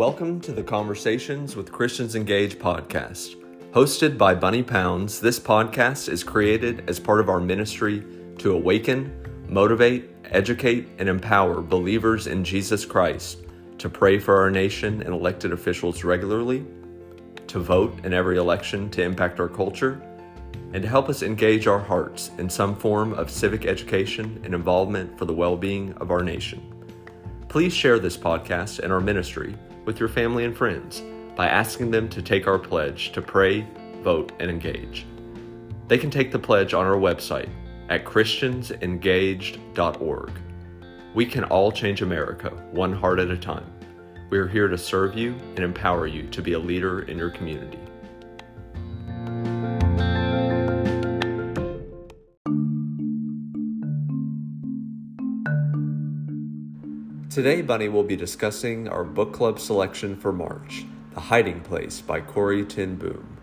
Welcome to the Conversations with Christians Engage podcast. Hosted by Bunny Pounds, this podcast is created as part of our ministry to awaken, motivate, educate, and empower believers in Jesus Christ to pray for our nation and elected officials regularly, to vote in every election to impact our culture, and to help us engage our hearts in some form of civic education and involvement for the well being of our nation. Please share this podcast and our ministry with your family and friends by asking them to take our pledge to pray, vote, and engage. They can take the pledge on our website at christiansengaged.org. We can all change America one heart at a time. We are here to serve you and empower you to be a leader in your community. Today, Bunny will be discussing our book club selection for March, The Hiding Place by Corrie ten Boom.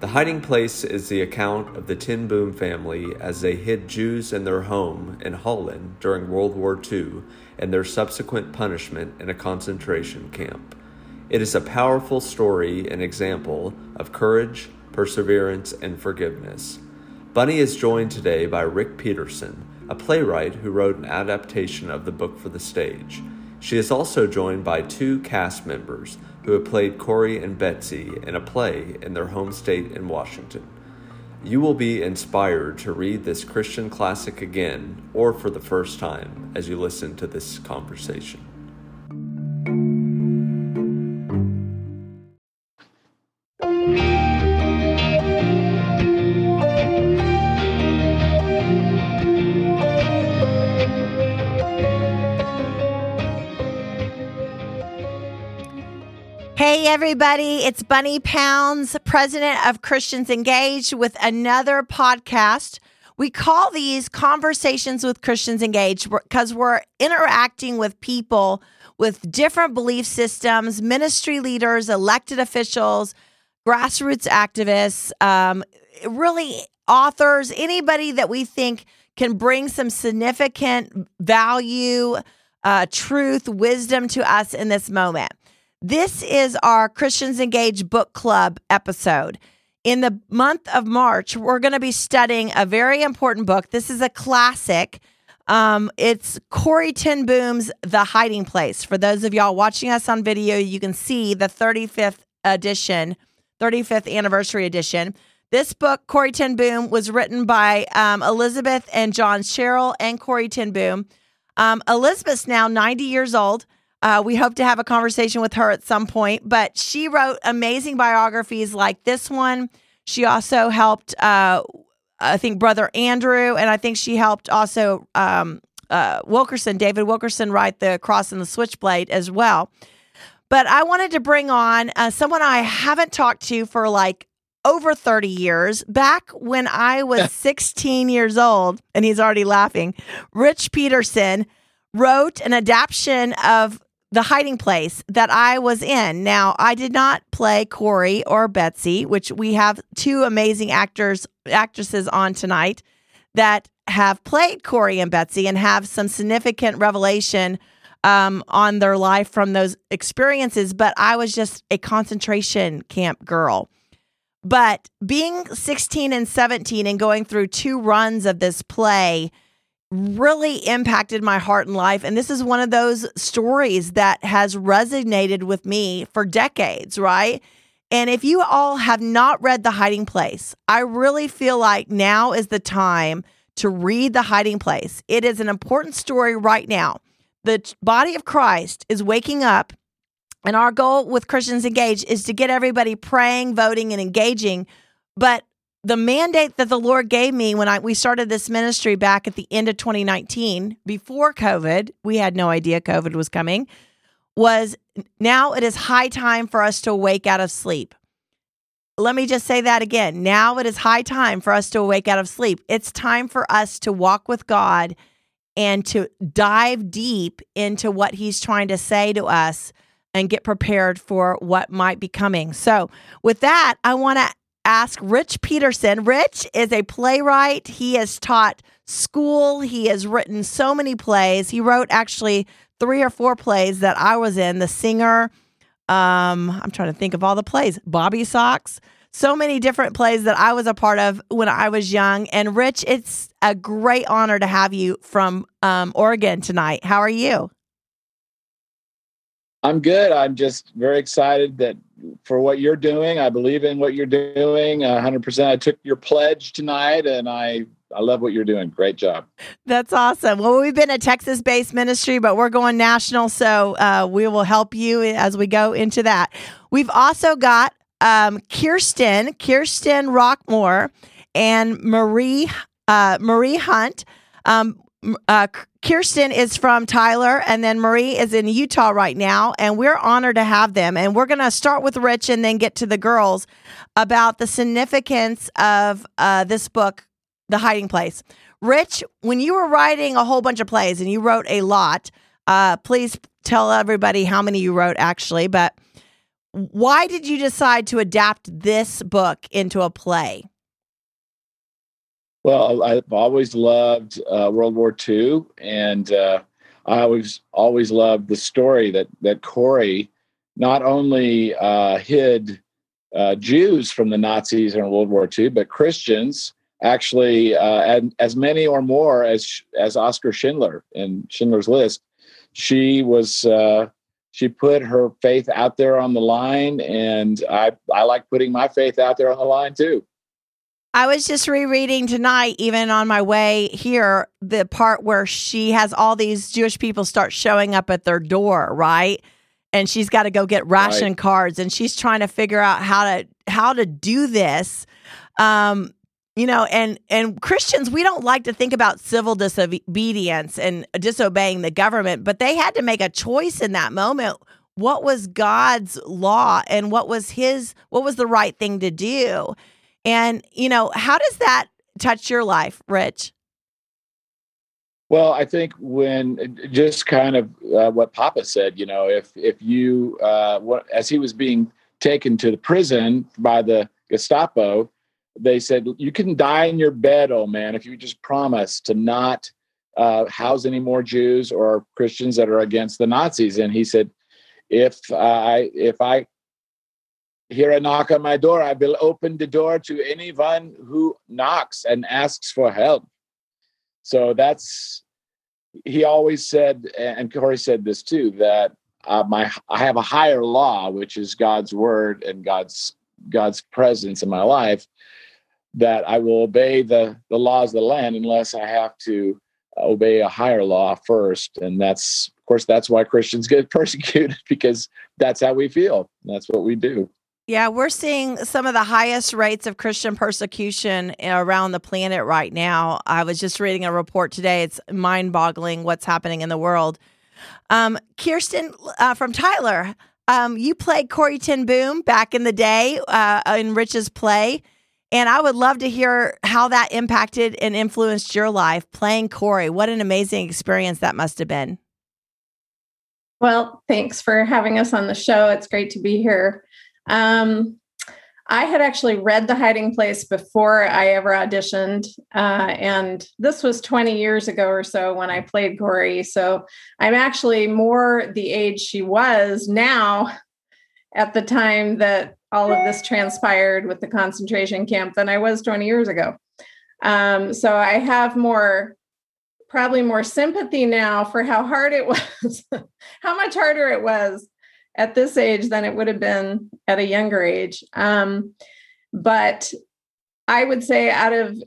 The Hiding Place is the account of the ten Boom family as they hid Jews in their home in Holland during World War II and their subsequent punishment in a concentration camp. It is a powerful story and example of courage, perseverance, and forgiveness. Bunny is joined today by Rick Peterson, a playwright who wrote an adaptation of the book for the stage. She is also joined by two cast members who have played Corrie and Betsy in a play in their home state in Washington. You will be inspired to read this Christian classic again or for the first time as you listen to this conversation. Hey, everybody, it's Bunny Pounds, president of Christians Engaged, with another podcast. We call these Conversations with Christians Engaged because we're interacting with people with different belief systems, ministry leaders, elected officials, grassroots activists, um, really authors, anybody that we think can bring some significant value, uh, truth, wisdom to us in this moment. This is our Christians Engage Book Club episode. In the month of March, we're going to be studying a very important book. This is a classic. Um, it's Corrie ten Boom's The Hiding Place. For those of y'all watching us on video, you can see the 35th edition, 35th anniversary edition. This book, Corrie ten Boom, was written by um, Elizabeth and John Sherrill and Corrie ten Boom. Um, Elizabeth's now 90 years old. Uh, we hope to have a conversation with her at some point, but she wrote amazing biographies like this one. She also helped, uh, I think, Brother Andrew, and I think she helped also um, uh, Wilkerson, David Wilkerson, write The Cross and the Switchblade as well. But I wanted to bring on uh, someone I haven't talked to for like over 30 years. Back when I was 16 years old, and he's already laughing, Rich Peterson wrote an adaptation of the hiding place that I was in. Now, I did not play Corrie or Betsy, which we have two amazing actors actresses on tonight that have played Corrie and Betsy and have some significant revelation um, on their life from those experiences. But I was just a concentration camp girl. But being 16 and 17 and going through two runs of this play really impacted my heart and life. And this is one of those stories that has resonated with me for decades, right? And if you all have not read The Hiding Place, I really feel like now is the time to read The Hiding Place. It is an important story right now. The body of Christ is waking up, and our goal with Christians Engaged is to get everybody praying, voting, and engaging. But the mandate that the Lord gave me when I we started this ministry back at the end of 2019, before COVID, we had no idea COVID was coming, was now it is high time for us to wake out of sleep. Let me just say that again. Now it is high time for us to wake out of sleep. It's time for us to walk with God and to dive deep into what he's trying to say to us and get prepared for what might be coming. So, with that, I want to ask Rich Peterson. Rich is a playwright. He has taught school, he has written so many plays. He wrote actually three or four plays that I was in The Singer, Um, I'm trying to think of all the plays. Bobby Socks. So many different plays that I was a part of when I was young. And Rich, it's a great honor to have you from um, Oregon tonight. How are you? I'm good. I'm just very excited that for what you're doing. I believe in what you're doing 100%. I took your pledge tonight and I I love what you're doing. Great job. That's awesome. Well, we've been a Texas based ministry, but we're going national. So uh, we will help you as we go into that. We've also got um, Kirsten, Kirsten Rockmore, and Marie, uh, Marie Hunt. Um, uh, Kirsten is from Tyler, and then Marie is in Utah right now, and we're honored to have them. And we're going to start with Rich and then get to the girls about the significance of uh, this book, The Hiding Place. Rich, when you were writing a whole bunch of plays, and you wrote a lot, uh, please tell everybody how many you wrote actually, but why did you decide to adapt this book into a play? Well, I've always loved uh, World War II, and uh, I always always loved the story that that Corrie not only uh, hid uh, Jews from the Nazis in World War II, but Christians actually, uh, and as many or more as as Oscar Schindler in Schindler's List. She was uh, she put her faith out there on the line, and I I like putting my faith out there on the line too. I was just rereading tonight, even on my way here, the part where she has all these Jewish people start showing up at their door, right? And she's got to go get ration right. cards, and she's trying to figure out how to how to do this. Um, you know, and and Christians, we don't like to think about civil disobedience and disobeying the government, but they had to make a choice in that moment. What was God's law, and what was His? What was the right thing to do? And, you know, how does that touch your life, Rich? Well, I think when just kind of uh, what Papa said, you know, if if you uh, what, as he was being taken to the prison by the Gestapo, they said you can die in your bed, oh man, if you just promise to not uh, house any more Jews or Christians that are against the Nazis. And he said, if I if I hear a knock on my door, I will open the door to anyone who knocks and asks for help. So that's he always said, and Corrie said this too, that uh, my I have a higher law, which is God's word and God's God's presence in my life, that I will obey the the laws of the land unless I have to obey a higher law first, and that's of course that's why Christians get persecuted because that's how we feel. That's what we do. Yeah, we're seeing some of the highest rates of Christian persecution around the planet right now. I was just reading a report today. It's mind boggling what's happening in the world. Um, Kirsten uh, from Tyler, um, you played Corrie ten Boom back in the day uh, in Rich's play. And I would love to hear how that impacted and influenced your life playing Corrie. What an amazing experience that must have been. Well, thanks for having us on the show. It's great to be here. Um, I had actually read The Hiding Place before I ever auditioned. Uh, and this was 20 years ago or so when I played Corrie. So I'm actually more the age she was now at the time that all of this transpired with the concentration camp than I was 20 years ago. Um, so I have more, probably more sympathy now for how hard it was, how much harder it was at this age than it would have been at a younger age. Um, but I would say, out of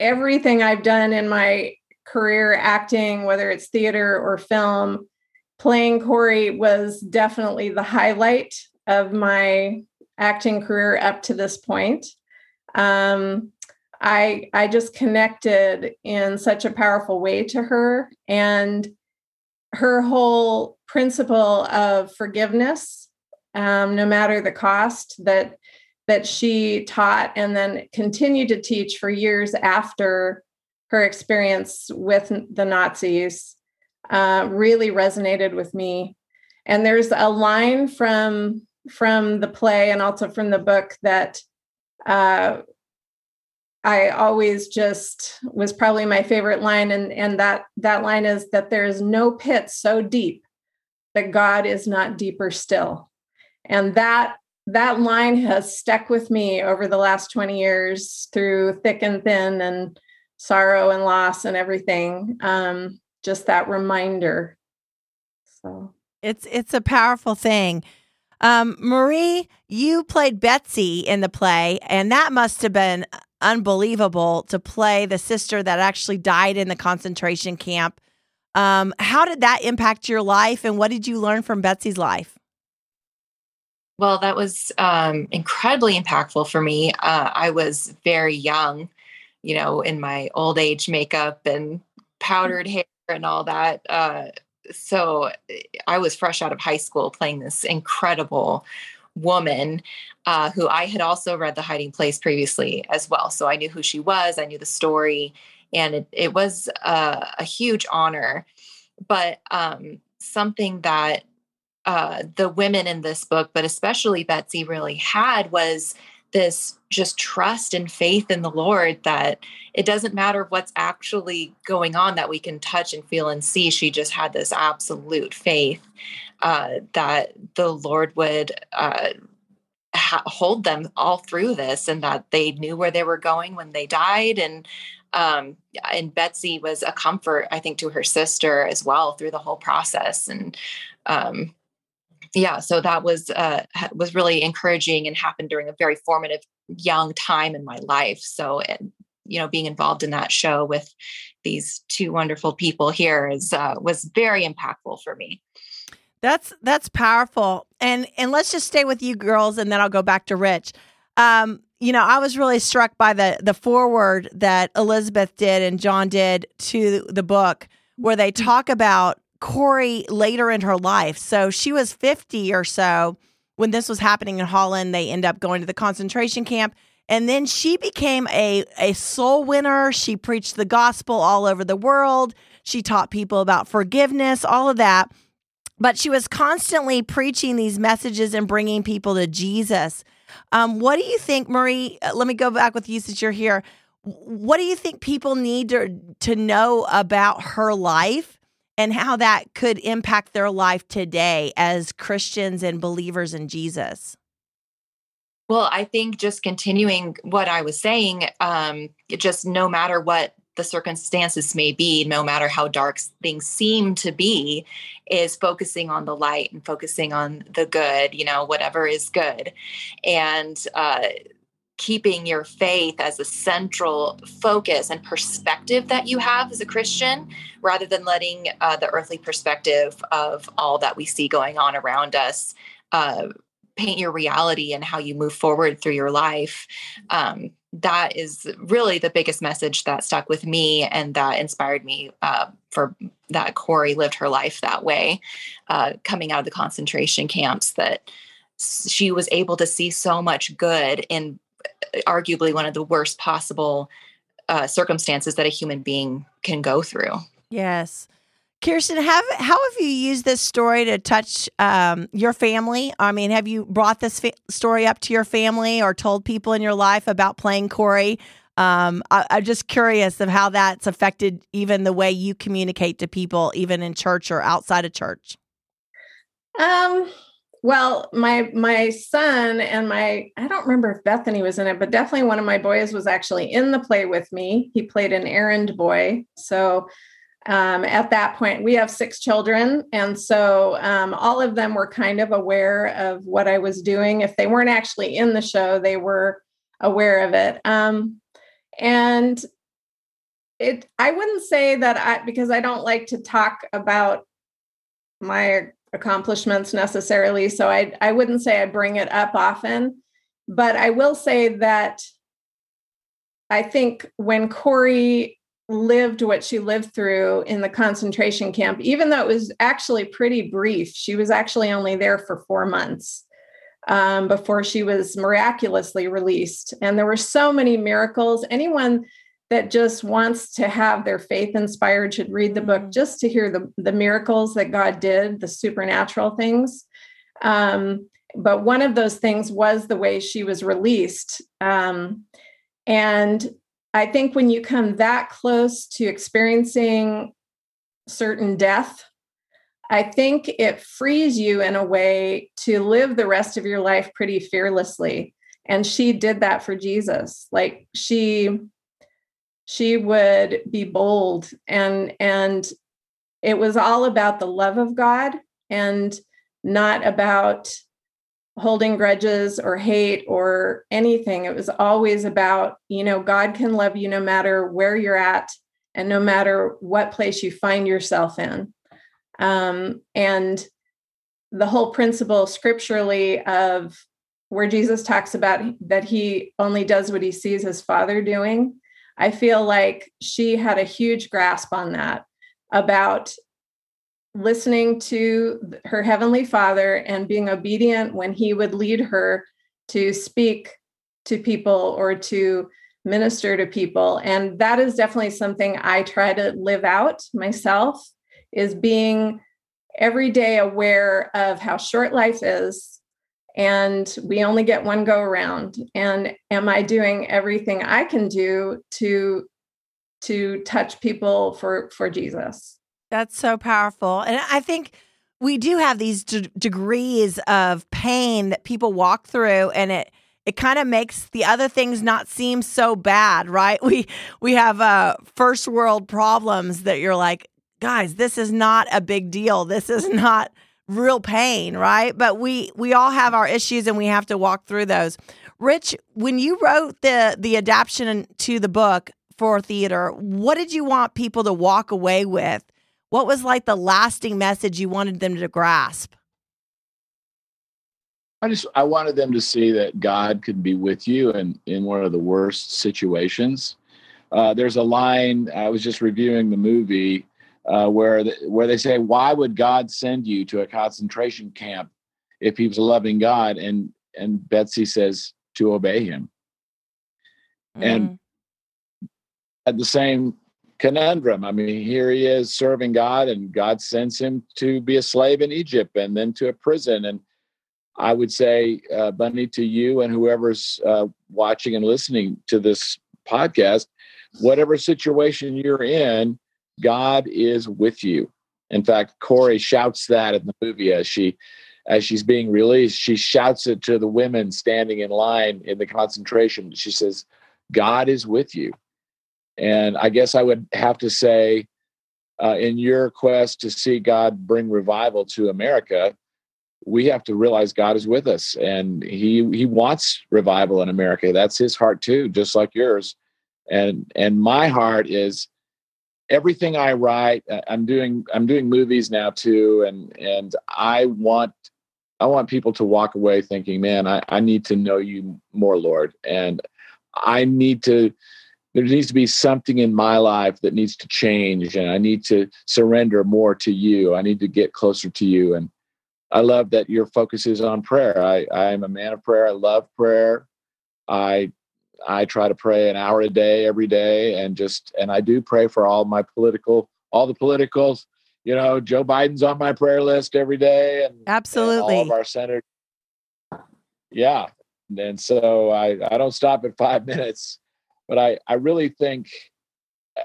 everything I've done in my career acting, whether it's theater or film, playing Corrie was definitely the highlight of my acting career up to this point. Um, I I just connected in such a powerful way to her, and her whole principle of forgiveness, um, no matter the cost, that that she taught and then continued to teach for years after her experience with the Nazis, uh, really resonated with me. And there's a line from from the play and also from the book that uh, I always just was probably my favorite line, and and that that line is that there is no pit so deep that God is not deeper still. And that that line has stuck with me over the last 20 years through thick and thin and sorrow and loss and everything. Um, just that reminder. So it's it's a powerful thing. Um, Marie, you played Betsy in the play, and that must have been unbelievable to play the sister that actually died in the concentration camp. Um, how did that impact your life, and what did you learn from Betsy's life? Well, that was um, incredibly impactful for me. Uh, I was very young, you know, in my old age makeup and powdered hair and all that. Uh, so I was fresh out of high school playing this incredible woman uh, who I had also read The Hiding Place previously as well. So I knew who she was, I knew the story, and it, it was a, a, huge honor. But um, something that uh, the women in this book, but especially Betsy, really had was this just trust and faith in the Lord that it doesn't matter what's actually going on that we can touch and feel and see. She just had this absolute faith uh, that the Lord would uh, ha- hold them all through this and that they knew where they were going when they died. And um, and Betsy was a comfort, I think, to her sister as well through the whole process. And um, yeah, so that was uh, was really encouraging and happened during a very formative young time in my life. So, you know, being involved in that show with these two wonderful people here is uh, was very impactful for me. That's that's powerful. And and let's just stay with you girls, and then I'll go back to Rich. Um, you know, I was really struck by the the foreword that Elizabeth did and John did to the book, where they talk about Corrie later in her life. So she was 50 or so when this was happening in Holland. They end up going to the concentration camp. And then she became a, a soul winner. She preached the gospel all over the world. She taught people about forgiveness, all of that. But she was constantly preaching these messages and bringing people to Jesus. Um, what do you think, Marie? Uh, let me go back with you since you're here. What do you think people need to, to know about her life and how that could impact their life today as Christians and believers in Jesus? Well, I think just continuing what I was saying, um, just no matter what the circumstances may be, no matter how dark things seem to be, is focusing on the light and focusing on the good, you know, whatever is good. And uh, keeping your faith as a central focus and perspective that you have as a Christian, rather than letting uh, the earthly perspective of all that we see going on around us uh, paint your reality and how you move forward through your life. Um, that is really the biggest message that stuck with me and that inspired me uh, for that Corrie lived her life that way, uh, coming out of the concentration camps, that she was able to see so much good in arguably one of the worst possible uh, circumstances that a human being can go through. Yes. Kirsten, have how have you used this story to touch um, your family? I mean, have you brought this fa- story up to your family or told people in your life about playing Corrie? Um, I, I'm just curious of how that's affected even the way you communicate to people, even in church or outside of church. Um, well, my my son and my I don't remember if Bethany was in it, but definitely one of my boys was actually in the play with me. He played an errand boy. So um, at that point, we have six children, and so um, all of them were kind of aware of what I was doing. If they weren't actually in the show, they were aware of it. Um, and it, I wouldn't say that I because I don't like to talk about my accomplishments necessarily. So I, I wouldn't say I bring it up often, but I will say that I think when Corrie lived what she lived through in the concentration camp, even though it was actually pretty brief, she was actually only there for four months um, before she was miraculously released. And there were so many miracles. Anyone that just wants to have their faith inspired should read the book mm-hmm. just to hear the, the miracles that God did, the supernatural things. Um, but one of those things was the way she was released. Um, and I think when you come that close to experiencing certain death, I think it frees you in a way to live the rest of your life pretty fearlessly. And she did that for Jesus. Like she she would be bold and and it was all about the love of God and not about holding grudges or hate or anything. It was always about, you know, God can love you no matter where you're at and no matter what place you find yourself in. Um, and the whole principle scripturally of where Jesus talks about that he only does what he sees his father doing. I feel like she had a huge grasp on that about listening to her heavenly father and being obedient when he would lead her to speak to people or to minister to people. And that is definitely something i try to live out myself is being every day aware of how short life is and we only get one go around. And am i doing everything i can do to to touch people for for jesus that's so powerful. And I think we do have these d- degrees of pain that people walk through and it it kind of makes the other things not seem so bad, right? We we have uh first world problems that you're like, guys, this is not a big deal. This is not real pain, right? But we we all have our issues and we have to walk through those. Rich, when you wrote the the adaptation to the book for theater, what did you want people to walk away with what was like the lasting message you wanted them to grasp? I just I wanted them to see that God could be with you in in one of the worst situations. Uh, there's a line I was just reviewing the movie uh, where the, where they say, "Why would God send you to a concentration camp if He was a loving God?" and and Betsy says to obey Him. Mm. And at the same conundrum. I mean, here he is serving God, and God sends him to be a slave in Egypt and then to a prison. And I would say, uh, Bunny, to you and whoever's uh, watching and listening to this podcast, whatever situation you're in, God is with you. In fact, Corrie shouts that in the movie as she as she's being released. She shouts it to the women standing in line in the concentration. She says, God is with you. And I guess I would have to say, uh, in your quest to see God bring revival to America, we have to realize God is with us, and He He wants revival in America. That's His heart too, just like yours. And and my heart is everything I write. Uh, I'm doing I'm doing movies now too, and and I want I want people to walk away thinking, man, I, I need to know you more, Lord, and I need to there needs to be something in my life that needs to change and i need to surrender more to you. I need to get closer to you and i love that your focus is on prayer. I i am a man of prayer. I love prayer. I i try to pray an hour a day every day and just and i do pray for all my political all the politicals. You know joe biden's on my prayer list every day and absolutely and all of our senators. Yeah. And so i i don't stop at five minutes but I, I really think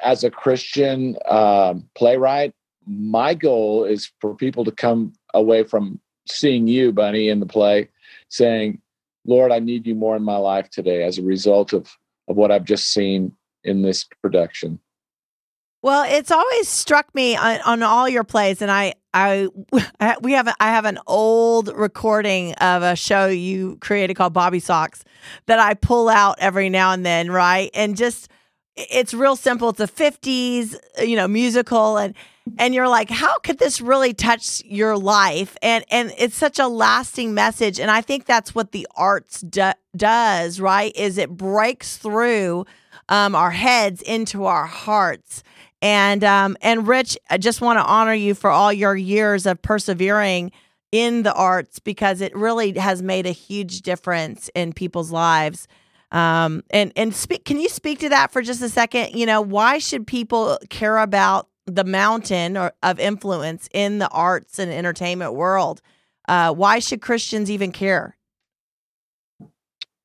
as a Christian um, playwright, my goal is for people to come away from seeing you, Bunny, in the play, saying, Lord, I need you more in my life today as a result of, of what I've just seen in this production. Well, it's always struck me on, on all your plays, and I, I, we have, I have an old recording of a show you created called Bobby Socks that I pull out every now and then, right? And just, it's real simple. It's a '50s, you know, musical, and and you're like, how could this really touch your life? And and it's such a lasting message, and I think that's what the arts do, does, right? Is it breaks through um, our heads into our hearts and um, and Rich, I just want to honor you for all your years of persevering in the arts because it really has made a huge difference in people's lives. Um, and and speak, can you speak to that for just a second? You know, why should people care about the mountain or, of influence in the arts and entertainment world? Uh, why should Christians even care?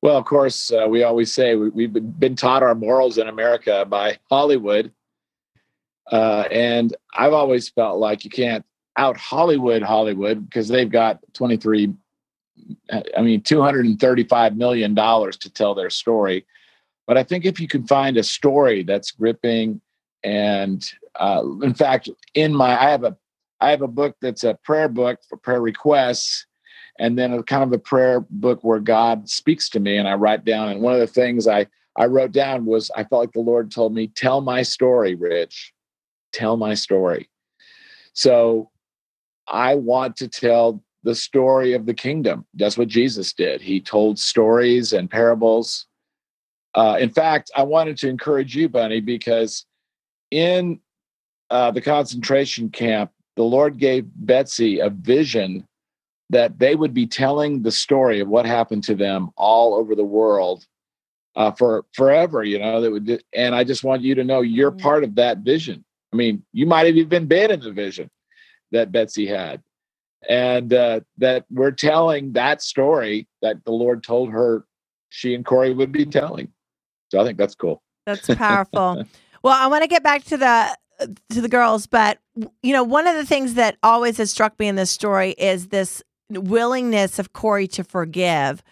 Well, of course, uh, we always say we, have been taught our morals in America by Hollywood, uh, and I've always felt like you can't out Hollywood Hollywood because they've got 23 I mean 235 million dollars to tell their story. But I think if you can find a story that's gripping and uh, in fact in my I have a I have a book that's a prayer book for prayer requests and then a kind of a prayer book where God speaks to me and I write down and one of the things I I wrote down was I felt like the Lord told me tell my story Rich tell my story so I want to tell the story of the kingdom. That's what Jesus did. He told stories and parables. Uh, in fact, I wanted to encourage you, Bunny, because in uh, the concentration camp, the Lord gave Betsy a vision that they would be telling the story of what happened to them all over the world uh, for forever. You know, that would, and I just want you to know you're part of that vision. I mean, you might have even been in the vision that Betsy had. And uh, that we're telling that story that the Lord told her she and Corrie would be telling. So I think that's cool. That's powerful. well, I want to get back to the to the girls, but you know, one of the things that always has struck me in this story is this willingness of Corrie to forgive.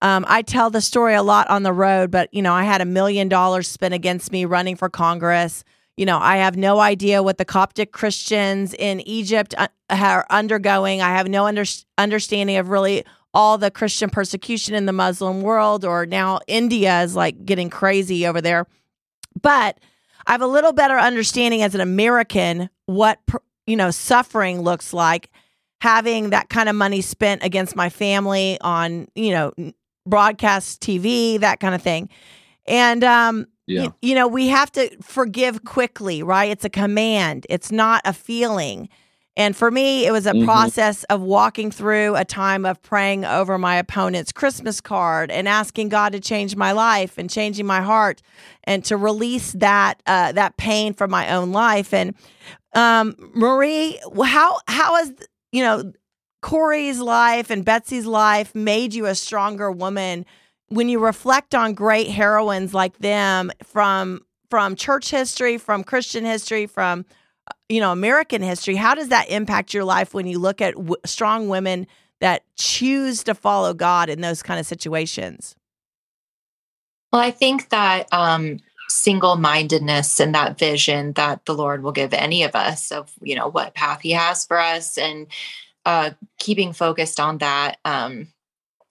Um, I tell the story a lot on the road, but you know, I had a million dollars spent against me running for Congress you know, I have no idea what the Coptic Christians in Egypt uh, are undergoing. I have no under- understanding of really all the Christian persecution in the Muslim world, or now India is like getting crazy over there. But I have a little better understanding as an American what, you know, suffering looks like having that kind of money spent against my family on, you know, broadcast TV, that kind of thing. And um, yeah. You, you know, we have to forgive quickly, right? It's a command, it's not a feeling. And for me, it was a mm-hmm. process of walking through a time of praying over my opponent's Christmas card and asking God to change my life and changing my heart and to release that uh, that pain from my own life. And um, Marie, how how has you know Corrie's life and Betsy's life made you a stronger woman? When you reflect on great heroines like them from from church history, from Christian history, from you know American history, how does that impact your life when you look at w- strong women that choose to follow God in those kind of situations? Well, I think that um, single mindedness and that vision that the Lord will give any of us of you know what path He has for us, and uh, keeping focused on that. Um,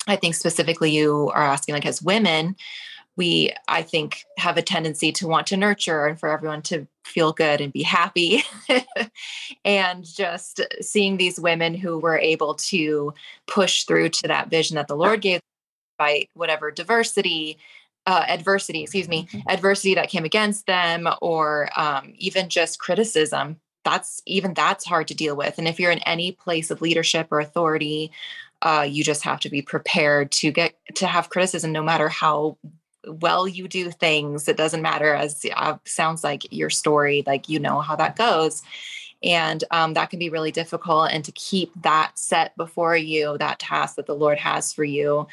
I think specifically you are asking, like, as women, we, I think, have a tendency to want to nurture and for everyone to feel good and be happy. and just seeing these women who were able to push through to that vision that the Lord gave by whatever diversity, uh, adversity, excuse me, mm-hmm. adversity that came against them, or um, even just criticism. That's even that's hard to deal with. And if you're in any place of leadership or authority, uh, you just have to be prepared to get to have criticism no matter how well you do things. It doesn't matter as uh, sounds like your story like you know how that goes. And um, that can be really difficult and to keep that set before you that task that the lord has for you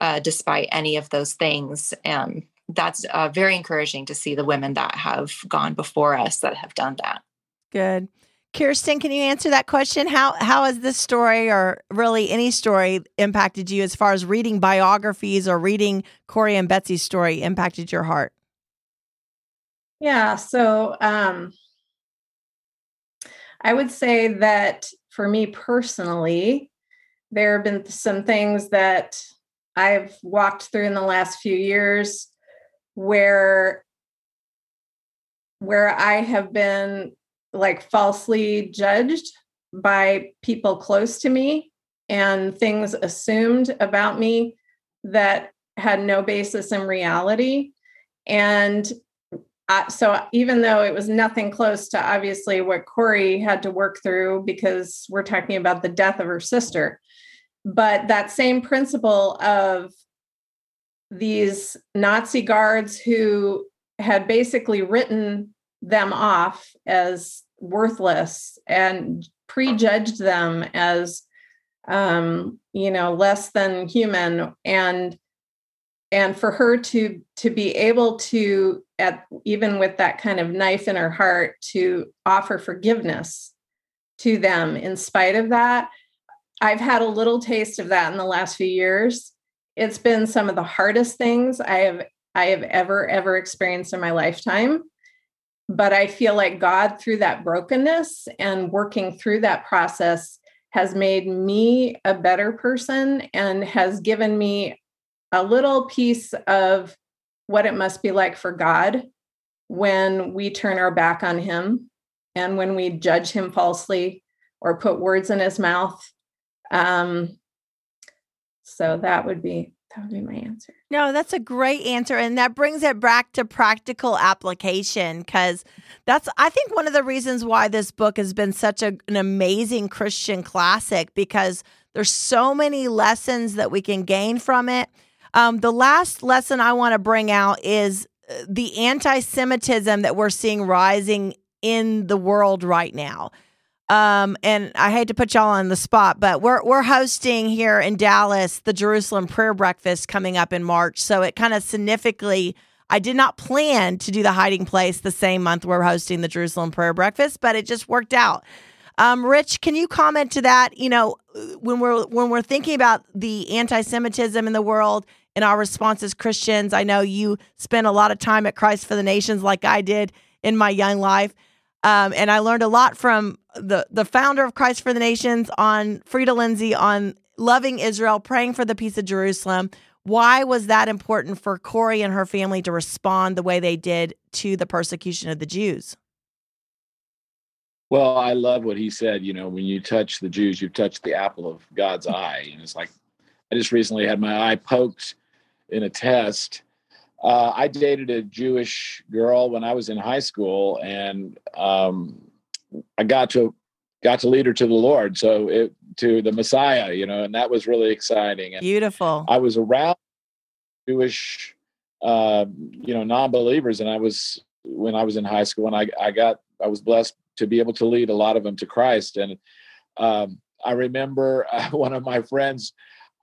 uh, despite any of those things and that's uh, very encouraging to see the women that have gone before us that have done that. Good Kirsten, can you answer that question? How how has this story or really any story impacted you as far as reading biographies or reading Corrie and Betsy's story impacted your heart? Yeah, so um I would say that for me personally, there have been some things that I've walked through in the last few years where where I have been like falsely judged by people close to me and things assumed about me that had no basis in reality. And uh, so, even though it was nothing close to obviously what Corrie had to work through, because we're talking about the death of her sister, but that same principle of these Nazi guards who had basically written them off as worthless and prejudged them as um you know less than human and and for her to to be able to at even with that kind of knife in her heart to offer forgiveness to them in spite of that. I've had a little taste of that in the last few years. It's been some of the hardest things I have I have ever ever experienced in my lifetime. But I feel like God through that brokenness and working through that process has made me a better person and has given me a little piece of what it must be like for God when we turn our back on him and when we judge him falsely or put words in his mouth. Um, so that would be that would be my answer. No, that's a great answer. And that brings it back to practical application because that's, I think, one of the reasons why this book has been such a, an amazing Christian classic because there's so many lessons that we can gain from it. Um, the last lesson I want to bring out is the anti Semitism that we're seeing rising in the world right now. Um, and I hate to put y'all on the spot, but we're we're hosting here in Dallas the Jerusalem Prayer Breakfast coming up in March. So it kind of significantly I did not plan to do the hiding place the same month we're hosting the Jerusalem Prayer Breakfast, but it just worked out. Um, Rich, can you comment to that? You know, when we're when we're thinking about the anti-Semitism in the world and our response as Christians. I know you spent a lot of time at Christ for the Nations, like I did in my young life. Um, and I learned a lot from the the founder of Christ for the Nations on Freda Lindsay on loving Israel, praying for the peace of Jerusalem. Why was that important for Corrie and her family to respond the way they did to the persecution of the Jews? Well, I love what he said. You know, when you touch the Jews, you've touched the apple of God's eye. And it's like, I just recently had my eye poked in a test. Uh, I dated a Jewish girl when I was in high school, and um, I got to got to lead her to the Lord, so it to the Messiah, you know, and that was really exciting. And Beautiful. I was around Jewish, uh, you know, non-believers, and I was when I was in high school, and I I got I was blessed to be able to lead a lot of them to Christ, and um, I remember uh, one of my friends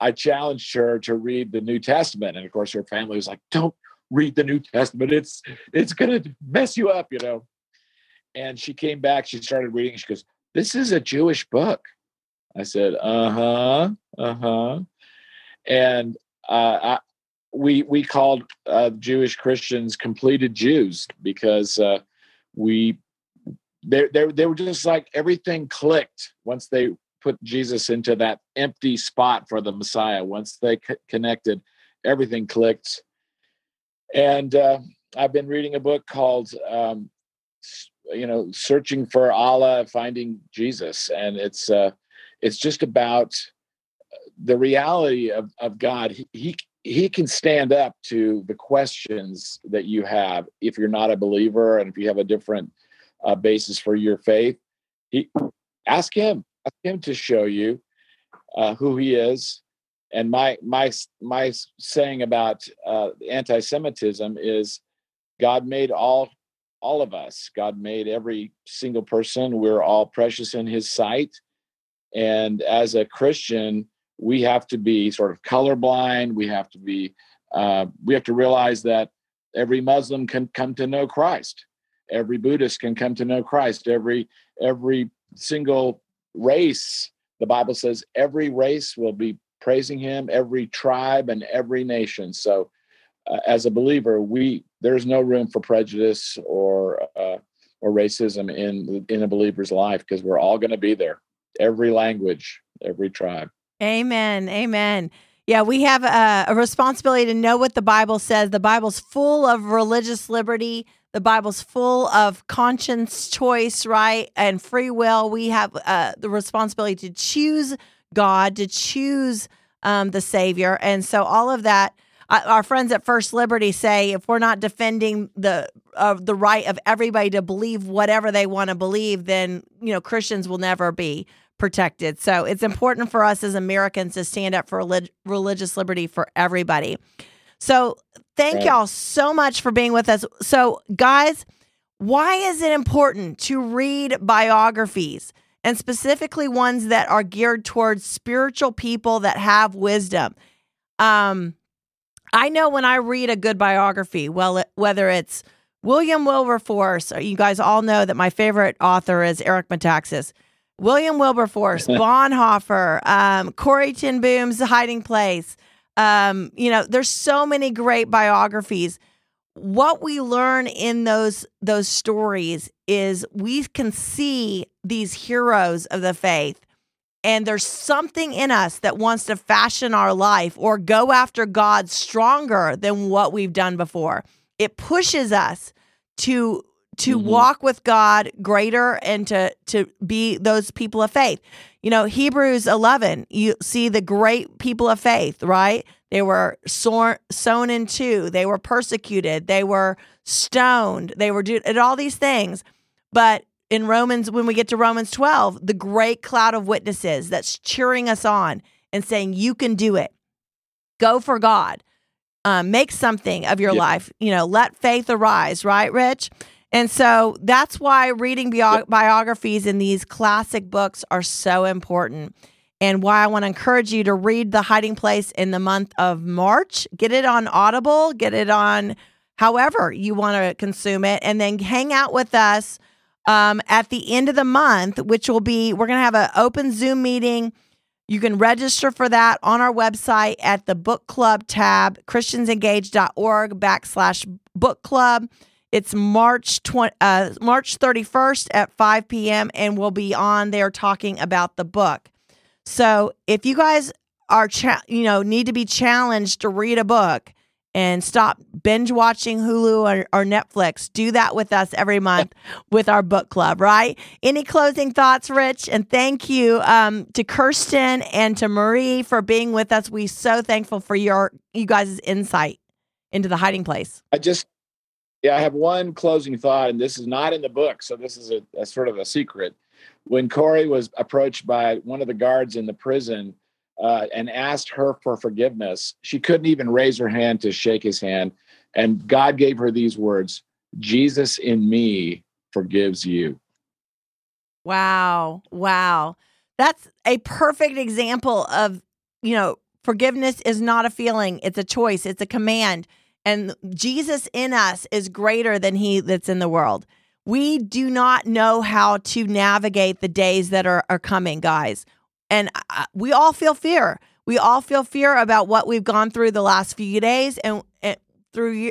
I challenged her to read the New Testament, and of course, her family was like, "Don't read the New Testament; it's it's to mess you up," you know. And she came back. She started reading. She goes, "This is a Jewish book." I said, "Uh huh, uh huh," and uh, I, we we called uh, Jewish Christians completed Jews because uh, we they, they they were just like everything clicked once they put Jesus into that empty spot for the Messiah. Once they c- connected, everything clicked. And uh, I've been reading a book called, um, you know, searching for Allah, finding Jesus, and it's uh, it's just about the reality of of God. He, he he can stand up to the questions that you have if you're not a believer and if you have a different uh, basis for your faith. He ask him ask him to show you uh, who he is. And my my my saying about uh, anti-Semitism is, God made all all of us. God made every single person. We're all precious in His sight. And as a Christian, we have to be sort of colorblind. We have to be. Uh, we have to realize that every Muslim can come to know Christ. Every Buddhist can come to know Christ. Every every single race, the Bible says every race will be praising him, every tribe and every nation. So, uh, as a believer, we there's no room for prejudice or uh, or racism in in a believer's life because we're all going to be there. Every language, every tribe. Amen. Amen. Yeah, we have a, a responsibility to know what the Bible says. The Bible's full of religious liberty the Bible's full of conscience choice, right? And free will. We have uh, the responsibility to choose God, to choose um, the Savior. And so all of that, uh, our friends at First Liberty say if we're not defending the uh, the right of everybody to believe whatever they want to believe, then you know Christians will never be protected. So it's important for us as Americans to stand up for relig- religious liberty for everybody. So thank y'all so much for being with us. So, guys, why is it important to read biographies and specifically ones that are geared towards spiritual people that have wisdom? Um, I know when I read a good biography, well, whether it's William Wilberforce, you guys all know that my favorite author is Eric Metaxas. William Wilberforce, Bonhoeffer, um, Corrie ten Boom's Hiding Place. Um, you know, there's so many great biographies. What we learn in those those stories is we can see these heroes of the faith and there's something in us that wants to fashion our life or go after God stronger than what we've done before. It pushes us to to mm-hmm. walk with God greater and to to be those people of faith. You know, Hebrews 11, you see the great people of faith, right? They were sown, sown in two, they were persecuted, they were stoned, they were did all these things. But in Romans, when we get to Romans 12, the great cloud of witnesses that's cheering us on and saying, You can do it. Go for God. Um, make something of your yep. life. You know, let faith arise, right, Rich? And so that's why reading bio- biographies in these classic books are so important. And why I want to encourage you to read The Hiding Place in the month of March. Get it on Audible, get it on however you want to consume it, and then hang out with us um, at the end of the month, which will be, we're going to have an open Zoom meeting. You can register for that on our website at the book club tab, christiansengaged.org backslash book club. It's March 20, uh, March 31st at 5 p.m. and we'll be on there talking about the book. So if you guys are, cha- you know, need to be challenged to read a book, and stop binge watching Hulu or, or, Netflix. Do that with us every month with our book club, right? Any closing thoughts, Rich? And thank you um, to Kirsten and to Marie for being with us. We so thankful for your you guys' insight into the hiding place. I just yeah, I have one closing thought, and this is not in the book, so this is a, a sort of a secret. When Corrie was approached by one of the guards in the prison uh, and asked her for forgiveness. She couldn't even raise her hand to shake his hand. And God gave her these words Jesus in me forgives you. Wow. Wow. That's a perfect example of, you know, forgiveness is not a feeling, it's a choice, it's a command. And Jesus in us is greater than he that's in the world. We do not know how to navigate the days that are, are coming, guys. And uh, uh, we all feel fear. We all feel fear about what we've gone through the last few days and, and through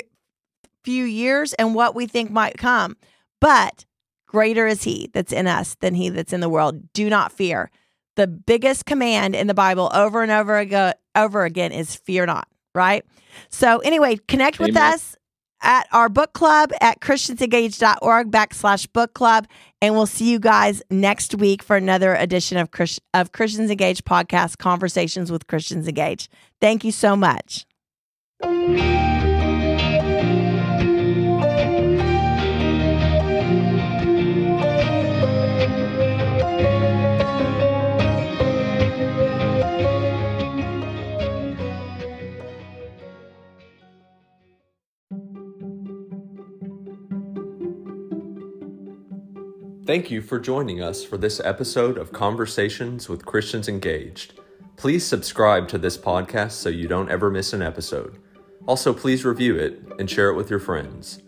few years and what we think might come. But greater is he that's in us than he that's in the world. Do not fear. The biggest command in the Bible over and over again, over again is fear not, right? So anyway, connect Amen. with us at our book club at christiansengaged.org backslash book club. And we'll see you guys next week for another edition of, Christ- of Christians Engage podcast, Conversations with Christians Engage. Thank you so much. Thank you for joining us for this episode of Conversations with Christians Engaged. Please subscribe to this podcast so you don't ever miss an episode. Also, please review it and share it with your friends.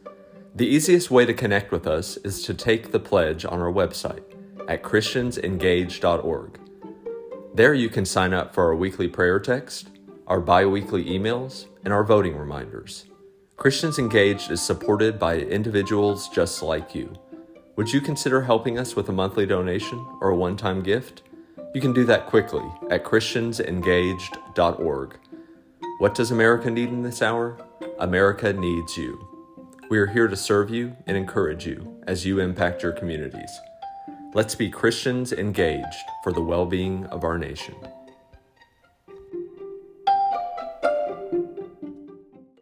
The easiest way to connect with us is to take the pledge on our website at christiansengaged.org. There you can sign up for our weekly prayer text, our bi weekly emails, and our voting reminders. Christians Engaged is supported by individuals just like you. Would you consider helping us with a monthly donation or a one time gift? You can do that quickly at ChristiansEngaged.org. What does America need in this hour? America needs you. We are here to serve you and encourage you as you impact your communities. Let's be Christians engaged for the well being of our nation.